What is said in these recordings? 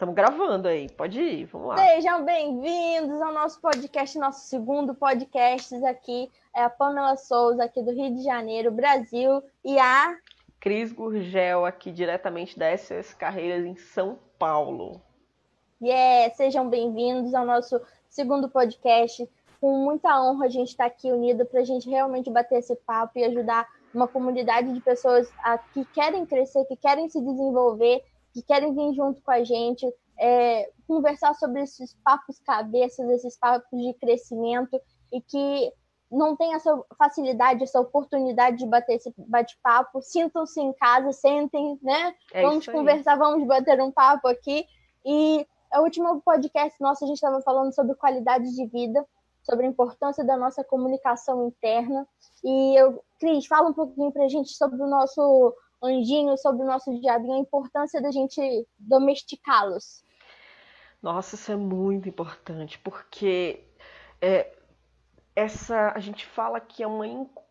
estamos gravando aí. Pode ir, vamos lá. Sejam bem-vindos ao nosso podcast, nosso segundo podcast aqui. É a Pamela Souza, aqui do Rio de Janeiro, Brasil, e a Cris Gurgel, aqui diretamente da SOS Carreiras em São Paulo. Yeah, sejam bem-vindos ao nosso segundo podcast. Com muita honra a gente está aqui unido para a gente realmente bater esse papo e ajudar uma comunidade de pessoas a, que querem crescer, que querem se desenvolver, que querem vir junto com a gente, é, conversar sobre esses papos cabeças, esses papos de crescimento e que não tem essa facilidade, essa oportunidade de bater esse bate-papo, sintam-se em casa, sentem, né? É vamos conversar, vamos bater um papo aqui. E o último podcast nosso, a gente estava falando sobre qualidade de vida, sobre a importância da nossa comunicação interna. E eu, Cris, fala um pouquinho para a gente sobre o nosso anjinho, sobre o nosso diabinho, a importância da gente domesticá-los. Nossa, isso é muito importante, porque é, essa a gente fala que é uma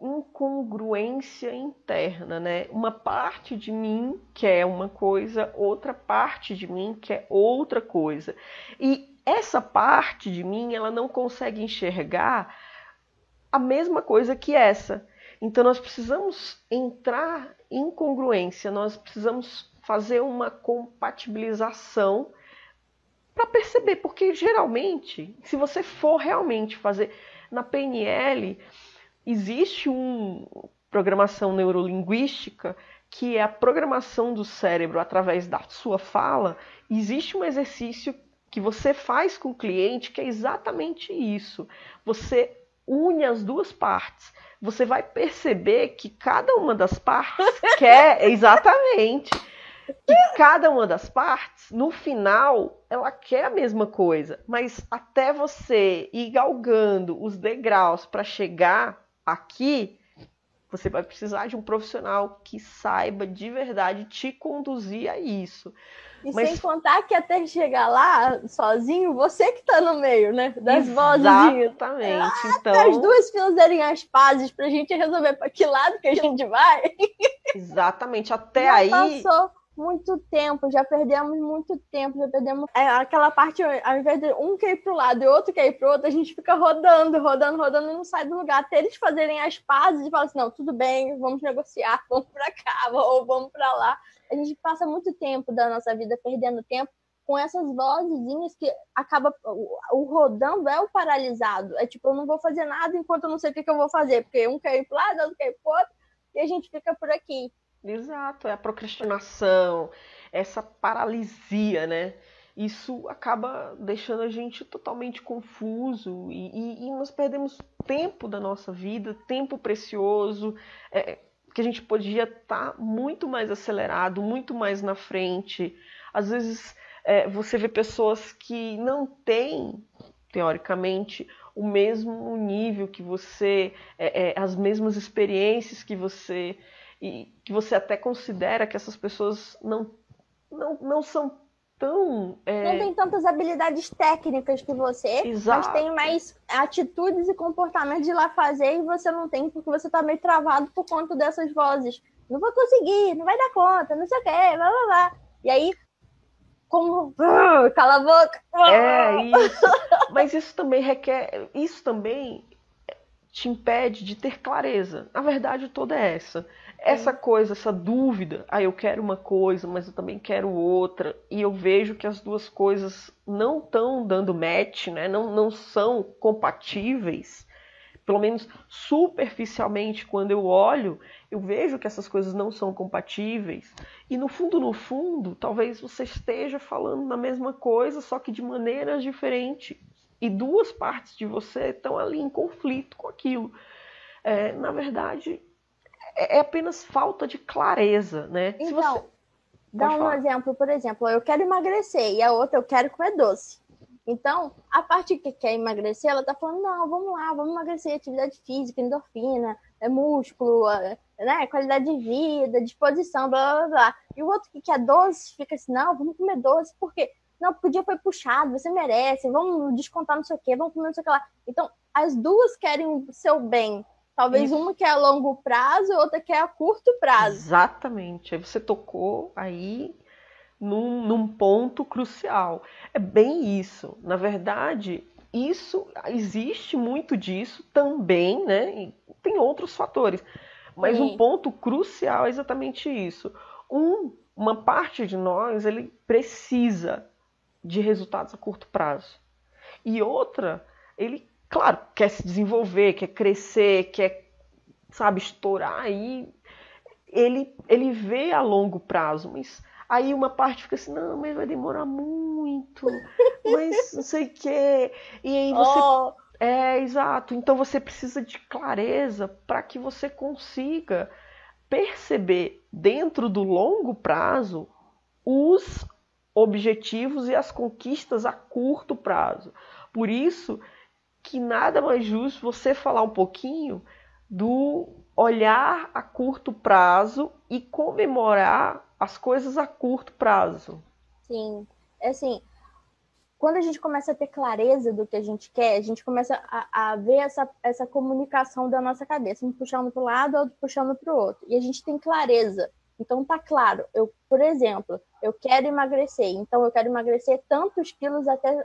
incongruência interna, né? Uma parte de mim quer uma coisa, outra parte de mim quer outra coisa. E essa parte de mim, ela não consegue enxergar a mesma coisa que essa. Então nós precisamos entrar em congruência, nós precisamos fazer uma compatibilização para perceber, porque geralmente, se você for realmente fazer na PNL existe uma programação neurolinguística que é a programação do cérebro através da sua fala. Existe um exercício que você faz com o cliente que é exatamente isso. Você une as duas partes. Você vai perceber que cada uma das partes quer exatamente que cada uma das partes, no final, ela quer a mesma coisa, mas até você ir galgando os degraus para chegar aqui, você vai precisar de um profissional que saiba de verdade te conduzir a isso. E Mas... sem contar que até chegar lá sozinho, você que tá no meio, né? Das vozes. Exatamente. Ah, então... As duas fizerem as pazes pra gente resolver para que lado que a gente vai. Exatamente. Até Já aí. Passou muito tempo, já perdemos muito tempo, já perdemos é, aquela parte, ao invés de um quer ir para o lado e outro quer ir para o outro, a gente fica rodando, rodando, rodando e não sai do lugar. Até eles fazerem as pazes e falar assim, não, tudo bem, vamos negociar, vamos para cá, ou vamos para lá. A gente passa muito tempo da nossa vida perdendo tempo com essas vozinhas que acaba o, rodando é o paralisado. É tipo, eu não vou fazer nada enquanto eu não sei o que, que eu vou fazer, porque um quer ir para lado, outro quer ir para outro, e a gente fica por aqui. Exato, é a procrastinação, essa paralisia, né? Isso acaba deixando a gente totalmente confuso e, e, e nós perdemos tempo da nossa vida, tempo precioso, é, que a gente podia estar tá muito mais acelerado, muito mais na frente. Às vezes é, você vê pessoas que não têm, teoricamente, o mesmo nível que você, é, é as mesmas experiências que você e que você até considera que essas pessoas não, não, não são tão. É... Não tem tantas habilidades técnicas que você, Exato. mas tem mais atitudes e comportamentos de lá fazer e você não tem porque você tá meio travado por conta dessas vozes. Não vou conseguir, não vai dar conta, não sei o que, blá blá blá. E aí, como. Cala a boca! É isso. Mas isso também requer. Isso também te impede de ter clareza. A verdade toda é essa essa coisa, essa dúvida, ah, eu quero uma coisa, mas eu também quero outra, e eu vejo que as duas coisas não estão dando match, né? não, não são compatíveis, pelo menos superficialmente, quando eu olho, eu vejo que essas coisas não são compatíveis, e no fundo, no fundo, talvez você esteja falando na mesma coisa, só que de maneiras diferentes, e duas partes de você estão ali em conflito com aquilo. É, na verdade, é, é apenas falta de clareza, né? Então, você... dá um falar. exemplo, por exemplo, eu quero emagrecer e a outra eu quero comer doce. Então, a parte que quer emagrecer, ela tá falando, não, vamos lá, vamos emagrecer, atividade física, endorfina, é músculo, é, né, qualidade de vida, disposição, blá, blá, blá. E o outro que quer doce, fica assim, não, vamos comer doce, porque não, porque o dia foi puxado, você merece, vamos descontar não sei o quê, vamos comer não sei o que lá. Então, as duas querem o seu bem, Talvez Isso. uma que é a longo prazo, outra que é a curto prazo. Exatamente. Aí você tocou aí num, num ponto crucial. É bem isso. Na verdade, isso existe muito disso também, né? E tem outros fatores. Mas Sim. um ponto crucial é exatamente isso. Um, uma parte de nós ele precisa de resultados a curto prazo. E outra, ele, claro, quer se desenvolver, quer crescer, quer, sabe, estourar aí. Ele, ele vê a longo prazo, mas aí uma parte fica assim, não, mas vai demorar muito, mas não sei o quê. E aí você. Oh. É, exato. Então você precisa de clareza para que você consiga perceber dentro do longo prazo os objetivos e as conquistas a curto prazo. Por isso que nada mais justo você falar um pouquinho do olhar a curto prazo e comemorar as coisas a curto prazo. Sim, é assim, quando a gente começa a ter clareza do que a gente quer, a gente começa a, a ver essa, essa comunicação da nossa cabeça, um puxando para o lado, outro puxando para o outro. E a gente tem clareza. Então tá claro, eu, por exemplo, eu quero emagrecer, então eu quero emagrecer tantos quilos até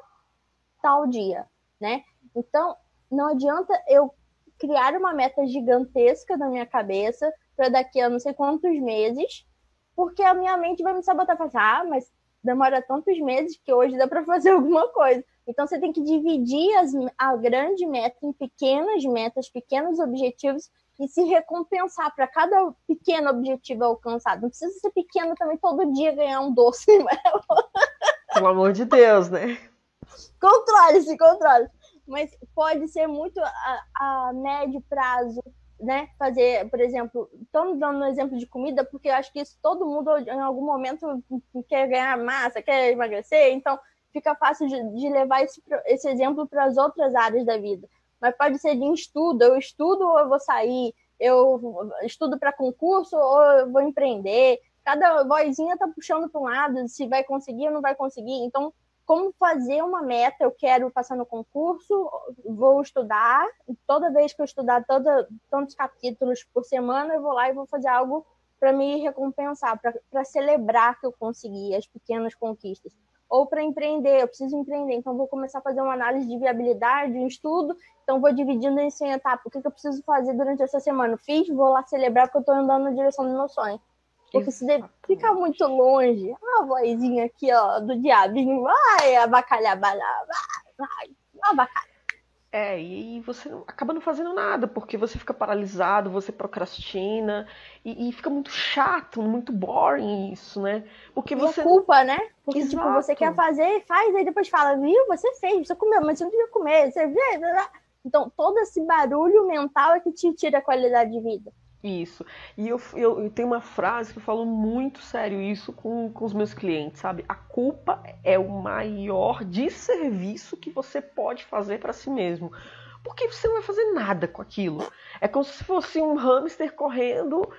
tal dia, né? Então não adianta eu criar uma meta gigantesca na minha cabeça para daqui a não sei quantos meses, porque a minha mente vai me sabotar, assim, ah, mas demora tantos meses que hoje dá para fazer alguma coisa. Então você tem que dividir as, a grande meta em pequenas metas, pequenos objetivos e se recompensar para cada pequeno objetivo alcançado. Não precisa ser pequeno também todo dia ganhar um doce. Pelo amor de Deus, né? Controle-se, controle. Mas pode ser muito a, a médio prazo, né? Fazer, por exemplo, estamos dando um exemplo de comida, porque eu acho que isso todo mundo em algum momento quer ganhar massa, quer emagrecer, então fica fácil de, de levar esse, esse exemplo para as outras áreas da vida mas pode ser de estudo. Eu estudo ou eu vou sair, eu estudo para concurso ou eu vou empreender. Cada vozinha tá puxando para um lado, se vai conseguir ou não vai conseguir. Então, como fazer uma meta? Eu quero passar no concurso, vou estudar. Toda vez que eu estudar toda, tantos capítulos por semana, eu vou lá e vou fazer algo para me recompensar, para celebrar que eu consegui as pequenas conquistas ou para empreender, eu preciso empreender, então vou começar a fazer uma análise de viabilidade, um estudo, então vou dividindo isso em etapas. O que, que eu preciso fazer durante essa semana? Fiz, vou lá celebrar porque eu estou andando na direção do meu sonho. Porque se fica muito longe, a vozinha aqui, ó, do diabinho, vai abacalhar, vai, vai, abacalhar. É, e você acaba não fazendo nada, porque você fica paralisado, você procrastina, e, e fica muito chato, muito boring isso, né? Porque e você. culpa, né? Porque, Exato. tipo, você quer fazer, faz, aí depois fala, viu, você fez, você comeu, mas você não devia comer, você vê. Então, todo esse barulho mental é que te tira a qualidade de vida. Isso. E eu, eu, eu, tenho uma frase que eu falo muito sério isso com, com os meus clientes, sabe? A culpa é o maior desserviço que você pode fazer para si mesmo. Porque você não vai fazer nada com aquilo. É como se fosse um hamster correndo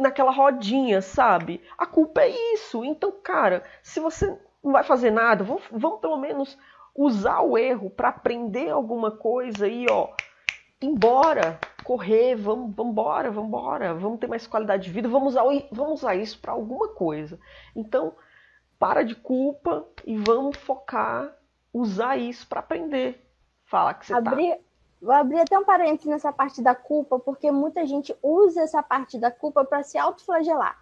naquela rodinha, sabe? A culpa é isso. Então, cara, se você não vai fazer nada, vamos, vamos pelo menos usar o erro para aprender alguma coisa e, ó, embora, correr, vamos, vamos embora, vamos embora, vamos ter mais qualidade de vida, vamos usar, vamos usar isso para alguma coisa. Então, para de culpa e vamos focar, usar isso para aprender. Fala que você abrir, tá. Vou abrir até um parênteses nessa parte da culpa, porque muita gente usa essa parte da culpa para se autoflagelar.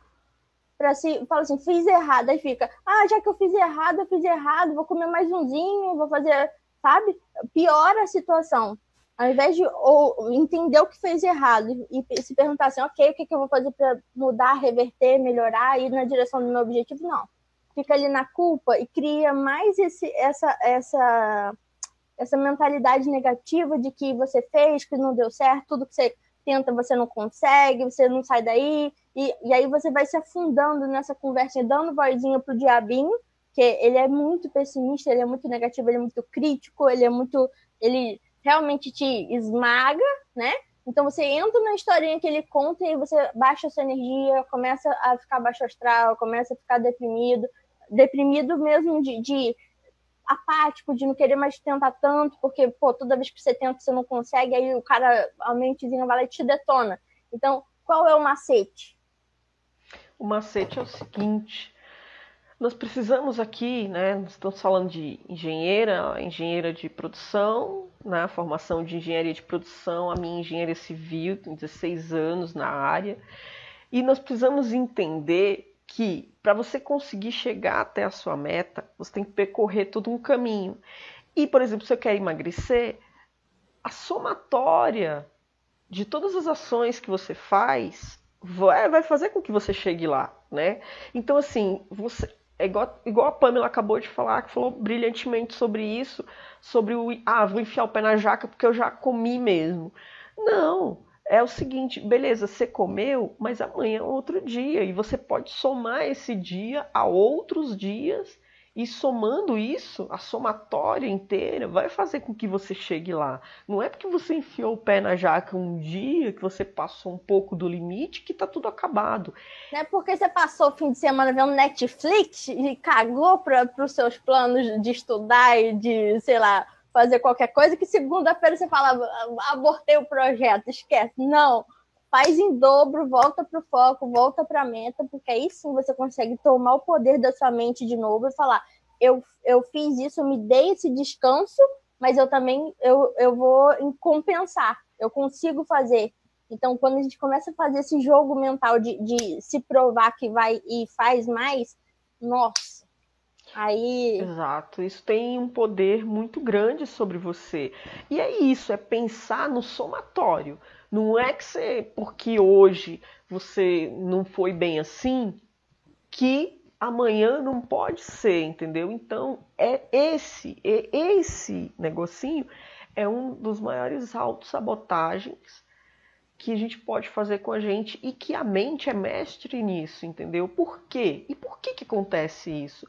Para se fala assim, fiz errado, aí fica, ah, já que eu fiz errado, eu fiz errado, vou comer mais umzinho, vou fazer, sabe? Piora a situação ao invés de ou, entender o que fez errado e, se perguntar assim, ok, o que, que eu vou fazer para mudar, reverter, melhorar, ir na direção do meu objetivo, não. Fica ali na culpa e cria mais esse, essa, essa, essa mentalidade negativa de que você fez, que não deu certo, tudo que você tenta você não consegue, você não sai daí, e, e aí você vai se afundando nessa conversa, dando vozinha pro diabinho, que ele é muito pessimista, ele é muito negativo, ele é muito crítico, ele é muito. ele realmente te esmaga, né? Então você entra na historinha que ele conta e você baixa sua energia, começa a ficar baixo astral, começa a ficar deprimido, deprimido mesmo de, de apático, de não querer mais tentar tanto, porque, pô, toda vez que você tenta você não consegue, aí o cara, a mentezinha vai lá e te detona. Então, qual é o macete? O macete é o seguinte, nós precisamos aqui, né? Estamos falando de engenheira, engenheira de produção, né? Formação de engenharia de produção, a minha engenharia civil, tem 16 anos na área. E nós precisamos entender que para você conseguir chegar até a sua meta, você tem que percorrer todo um caminho. E, por exemplo, se você quer emagrecer, a somatória de todas as ações que você faz vai, fazer com que você chegue lá, né? Então, assim, você, é igual, igual a Pamela acabou de falar, que falou brilhantemente sobre isso, sobre o ah, vou enfiar o pé na jaca porque eu já comi mesmo. Não, é o seguinte, beleza, você comeu, mas amanhã é outro dia e você pode somar esse dia a outros dias e somando isso, a somatória inteira vai fazer com que você chegue lá. Não é porque você enfiou o pé na jaca um dia, que você passou um pouco do limite, que tá tudo acabado. Não é porque você passou o fim de semana vendo Netflix e cagou para os seus planos de estudar e de, sei lá, fazer qualquer coisa, que segunda-feira você fala, abortei o projeto, esquece. Não faz em dobro, volta para o foco, volta para a meta, porque aí sim você consegue tomar o poder da sua mente de novo e falar: eu, eu fiz isso, eu me dei esse descanso, mas eu também eu, eu vou compensar, eu consigo fazer. Então, quando a gente começa a fazer esse jogo mental de, de se provar que vai e faz mais, nossa, Aí. Exato, isso tem um poder muito grande sobre você. E é isso, é pensar no somatório. Não é que você, porque hoje você não foi bem assim, que amanhã não pode ser, entendeu? Então, é esse, é esse negocinho é um dos maiores autossabotagens que a gente pode fazer com a gente e que a mente é mestre nisso, entendeu? Por quê? E por que que acontece isso?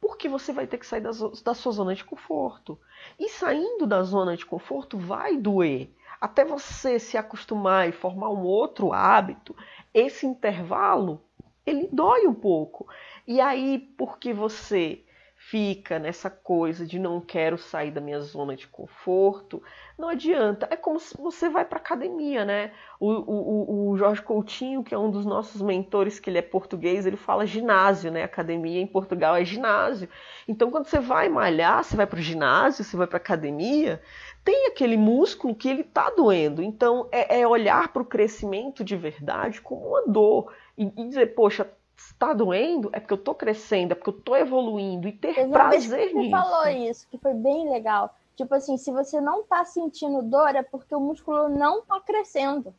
Porque você vai ter que sair da, da sua zona de conforto. E saindo da zona de conforto vai doer até você se acostumar e formar um outro hábito, esse intervalo ele dói um pouco. E aí, porque você fica nessa coisa de não quero sair da minha zona de conforto, não adianta. É como se você vai para academia, né? O, o, o Jorge Coutinho, que é um dos nossos mentores, que ele é português, ele fala ginásio, né? Academia em Portugal é ginásio. Então, quando você vai malhar, você vai para o ginásio, você vai para academia, tem aquele músculo que ele está doendo. Então, é, é olhar para o crescimento de verdade como uma dor e, e dizer, poxa, está doendo é porque eu estou crescendo, é porque eu estou evoluindo e ter Teve prazer que nisso. Você falou isso, que foi bem legal. Tipo assim, se você não está sentindo dor, é porque o músculo não está crescendo.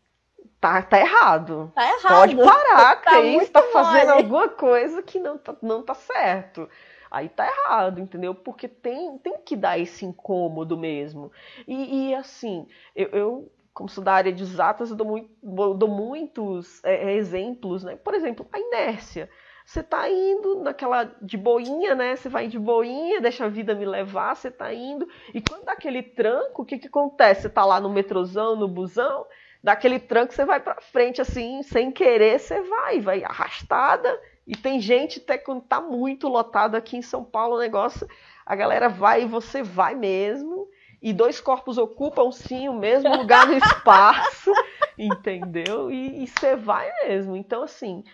Tá, tá errado. Tá errado. Pode parar, que tá aí está fazendo alguma coisa que não tá, não tá certo aí tá errado, entendeu? Porque tem, tem que dar esse incômodo mesmo. E, e assim, eu, eu, como sou da área de exatas, eu dou, muito, dou muitos é, é, exemplos, né? Por exemplo, a inércia. Você tá indo naquela de boinha, né? Você vai de boinha, deixa a vida me levar, você tá indo. E quando dá aquele tranco, o que que acontece? Você tá lá no metrozão, no busão, dá aquele tranco, você vai para frente assim, sem querer, você vai, vai arrastada e tem gente, até quando tá muito lotado aqui em São Paulo, o negócio, a galera vai e você vai mesmo. E dois corpos ocupam sim o mesmo lugar no espaço, entendeu? E, você vai mesmo. Então, assim,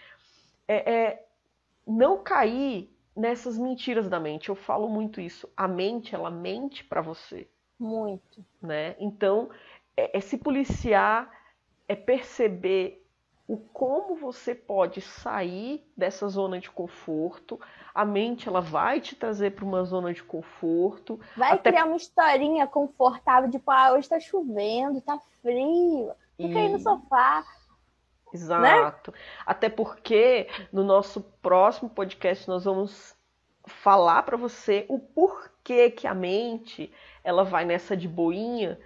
é, é, não cair nessas mentiras da mente. Eu falo muito isso. A mente, ela mente para você. Muito. Né? Então, é, é se policiar, é perceber o como você pode sair dessa zona de conforto. A mente ela vai te trazer para uma zona de conforto. Vai até... criar uma historinha confortável, tipo, ah, hoje está chovendo, está frio, fica e... aí no sofá. Exato. Né? Até porque no nosso próximo podcast nós vamos falar para você o porquê que a mente ela vai nessa de boinha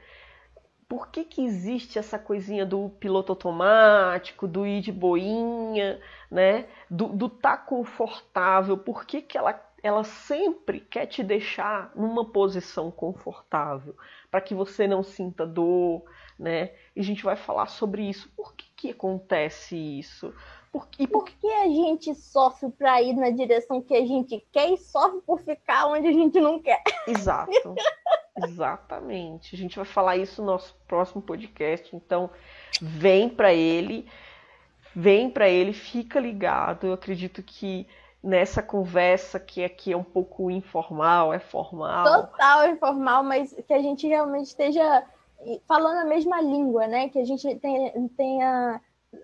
por que, que existe essa coisinha do piloto automático, do ir de boinha, né? Do, do tá confortável, por que, que ela, ela sempre quer te deixar numa posição confortável, para que você não sinta dor, né? E a gente vai falar sobre isso. Por que, que acontece isso? Por, e por... por que a gente sofre para ir na direção que a gente quer e sofre por ficar onde a gente não quer? Exato. Exatamente. A gente vai falar isso no nosso próximo podcast. Então, vem para ele, vem para ele, fica ligado. Eu acredito que nessa conversa que aqui é um pouco informal, é formal. Total informal, mas que a gente realmente esteja falando a mesma língua, né? Que a gente tenha,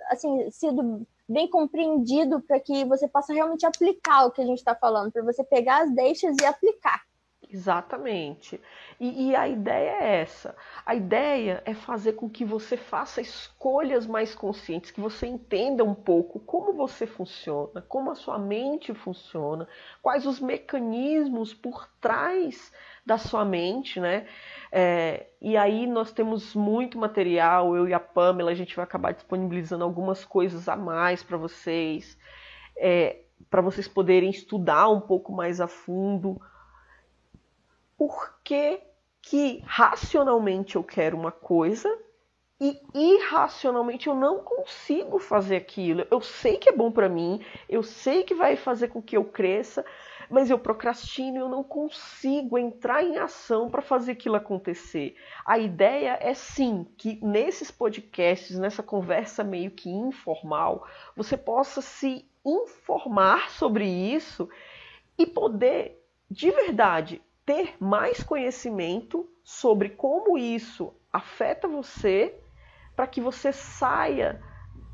assim, sido bem compreendido para que você possa realmente aplicar o que a gente está falando, para você pegar as deixas e aplicar. Exatamente. E, e, a ideia é essa. A ideia é fazer com que você faça escolhas mais conscientes, que você entenda um pouco como você funciona, como a sua mente funciona, quais os mecanismos por trás da sua mente, né? É, e aí nós temos muito material, eu e a Pamela, a gente vai acabar disponibilizando algumas coisas a mais para vocês, é, para vocês poderem estudar um pouco mais a fundo por que, que racionalmente eu quero uma coisa e irracionalmente eu não consigo fazer aquilo. Eu sei que é bom para mim, eu sei que vai fazer com que eu cresça, mas eu procrastino, eu não consigo entrar em ação para fazer aquilo acontecer. A ideia é sim que nesses podcasts, nessa conversa meio que informal, você possa se informar sobre isso e poder de verdade ter mais conhecimento sobre como isso afeta você, para que você saia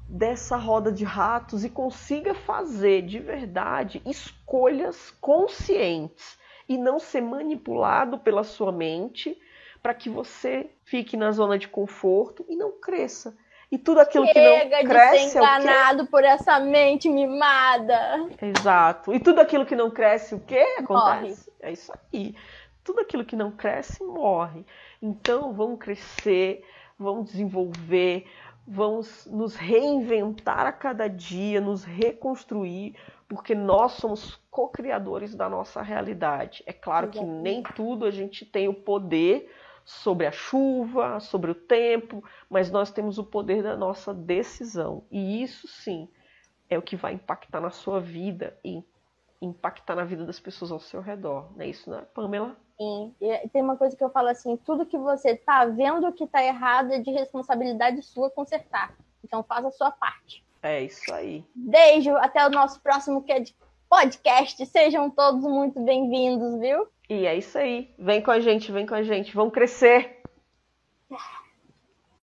dessa roda de ratos e consiga fazer de verdade escolhas conscientes e não ser manipulado pela sua mente para que você fique na zona de conforto e não cresça. E tudo aquilo Chega que não cresce. De ser enganado é por essa mente mimada. Exato. E tudo aquilo que não cresce, o que acontece? Morre. É isso aí. Tudo aquilo que não cresce, morre. Então, vamos crescer, vamos desenvolver, vamos nos reinventar a cada dia, nos reconstruir, porque nós somos co-criadores da nossa realidade. É claro que nem tudo a gente tem o poder sobre a chuva, sobre o tempo, mas nós temos o poder da nossa decisão. E isso sim é o que vai impactar na sua vida e impactar na vida das pessoas ao seu redor. Não é isso, né, Pamela? Sim. E tem uma coisa que eu falo assim: tudo que você tá vendo que tá errado é de responsabilidade sua consertar. Então faça a sua parte. É isso aí. Beijo, até o nosso próximo podcast. Sejam todos muito bem-vindos, viu? E é isso aí. Vem com a gente, vem com a gente. Vamos crescer.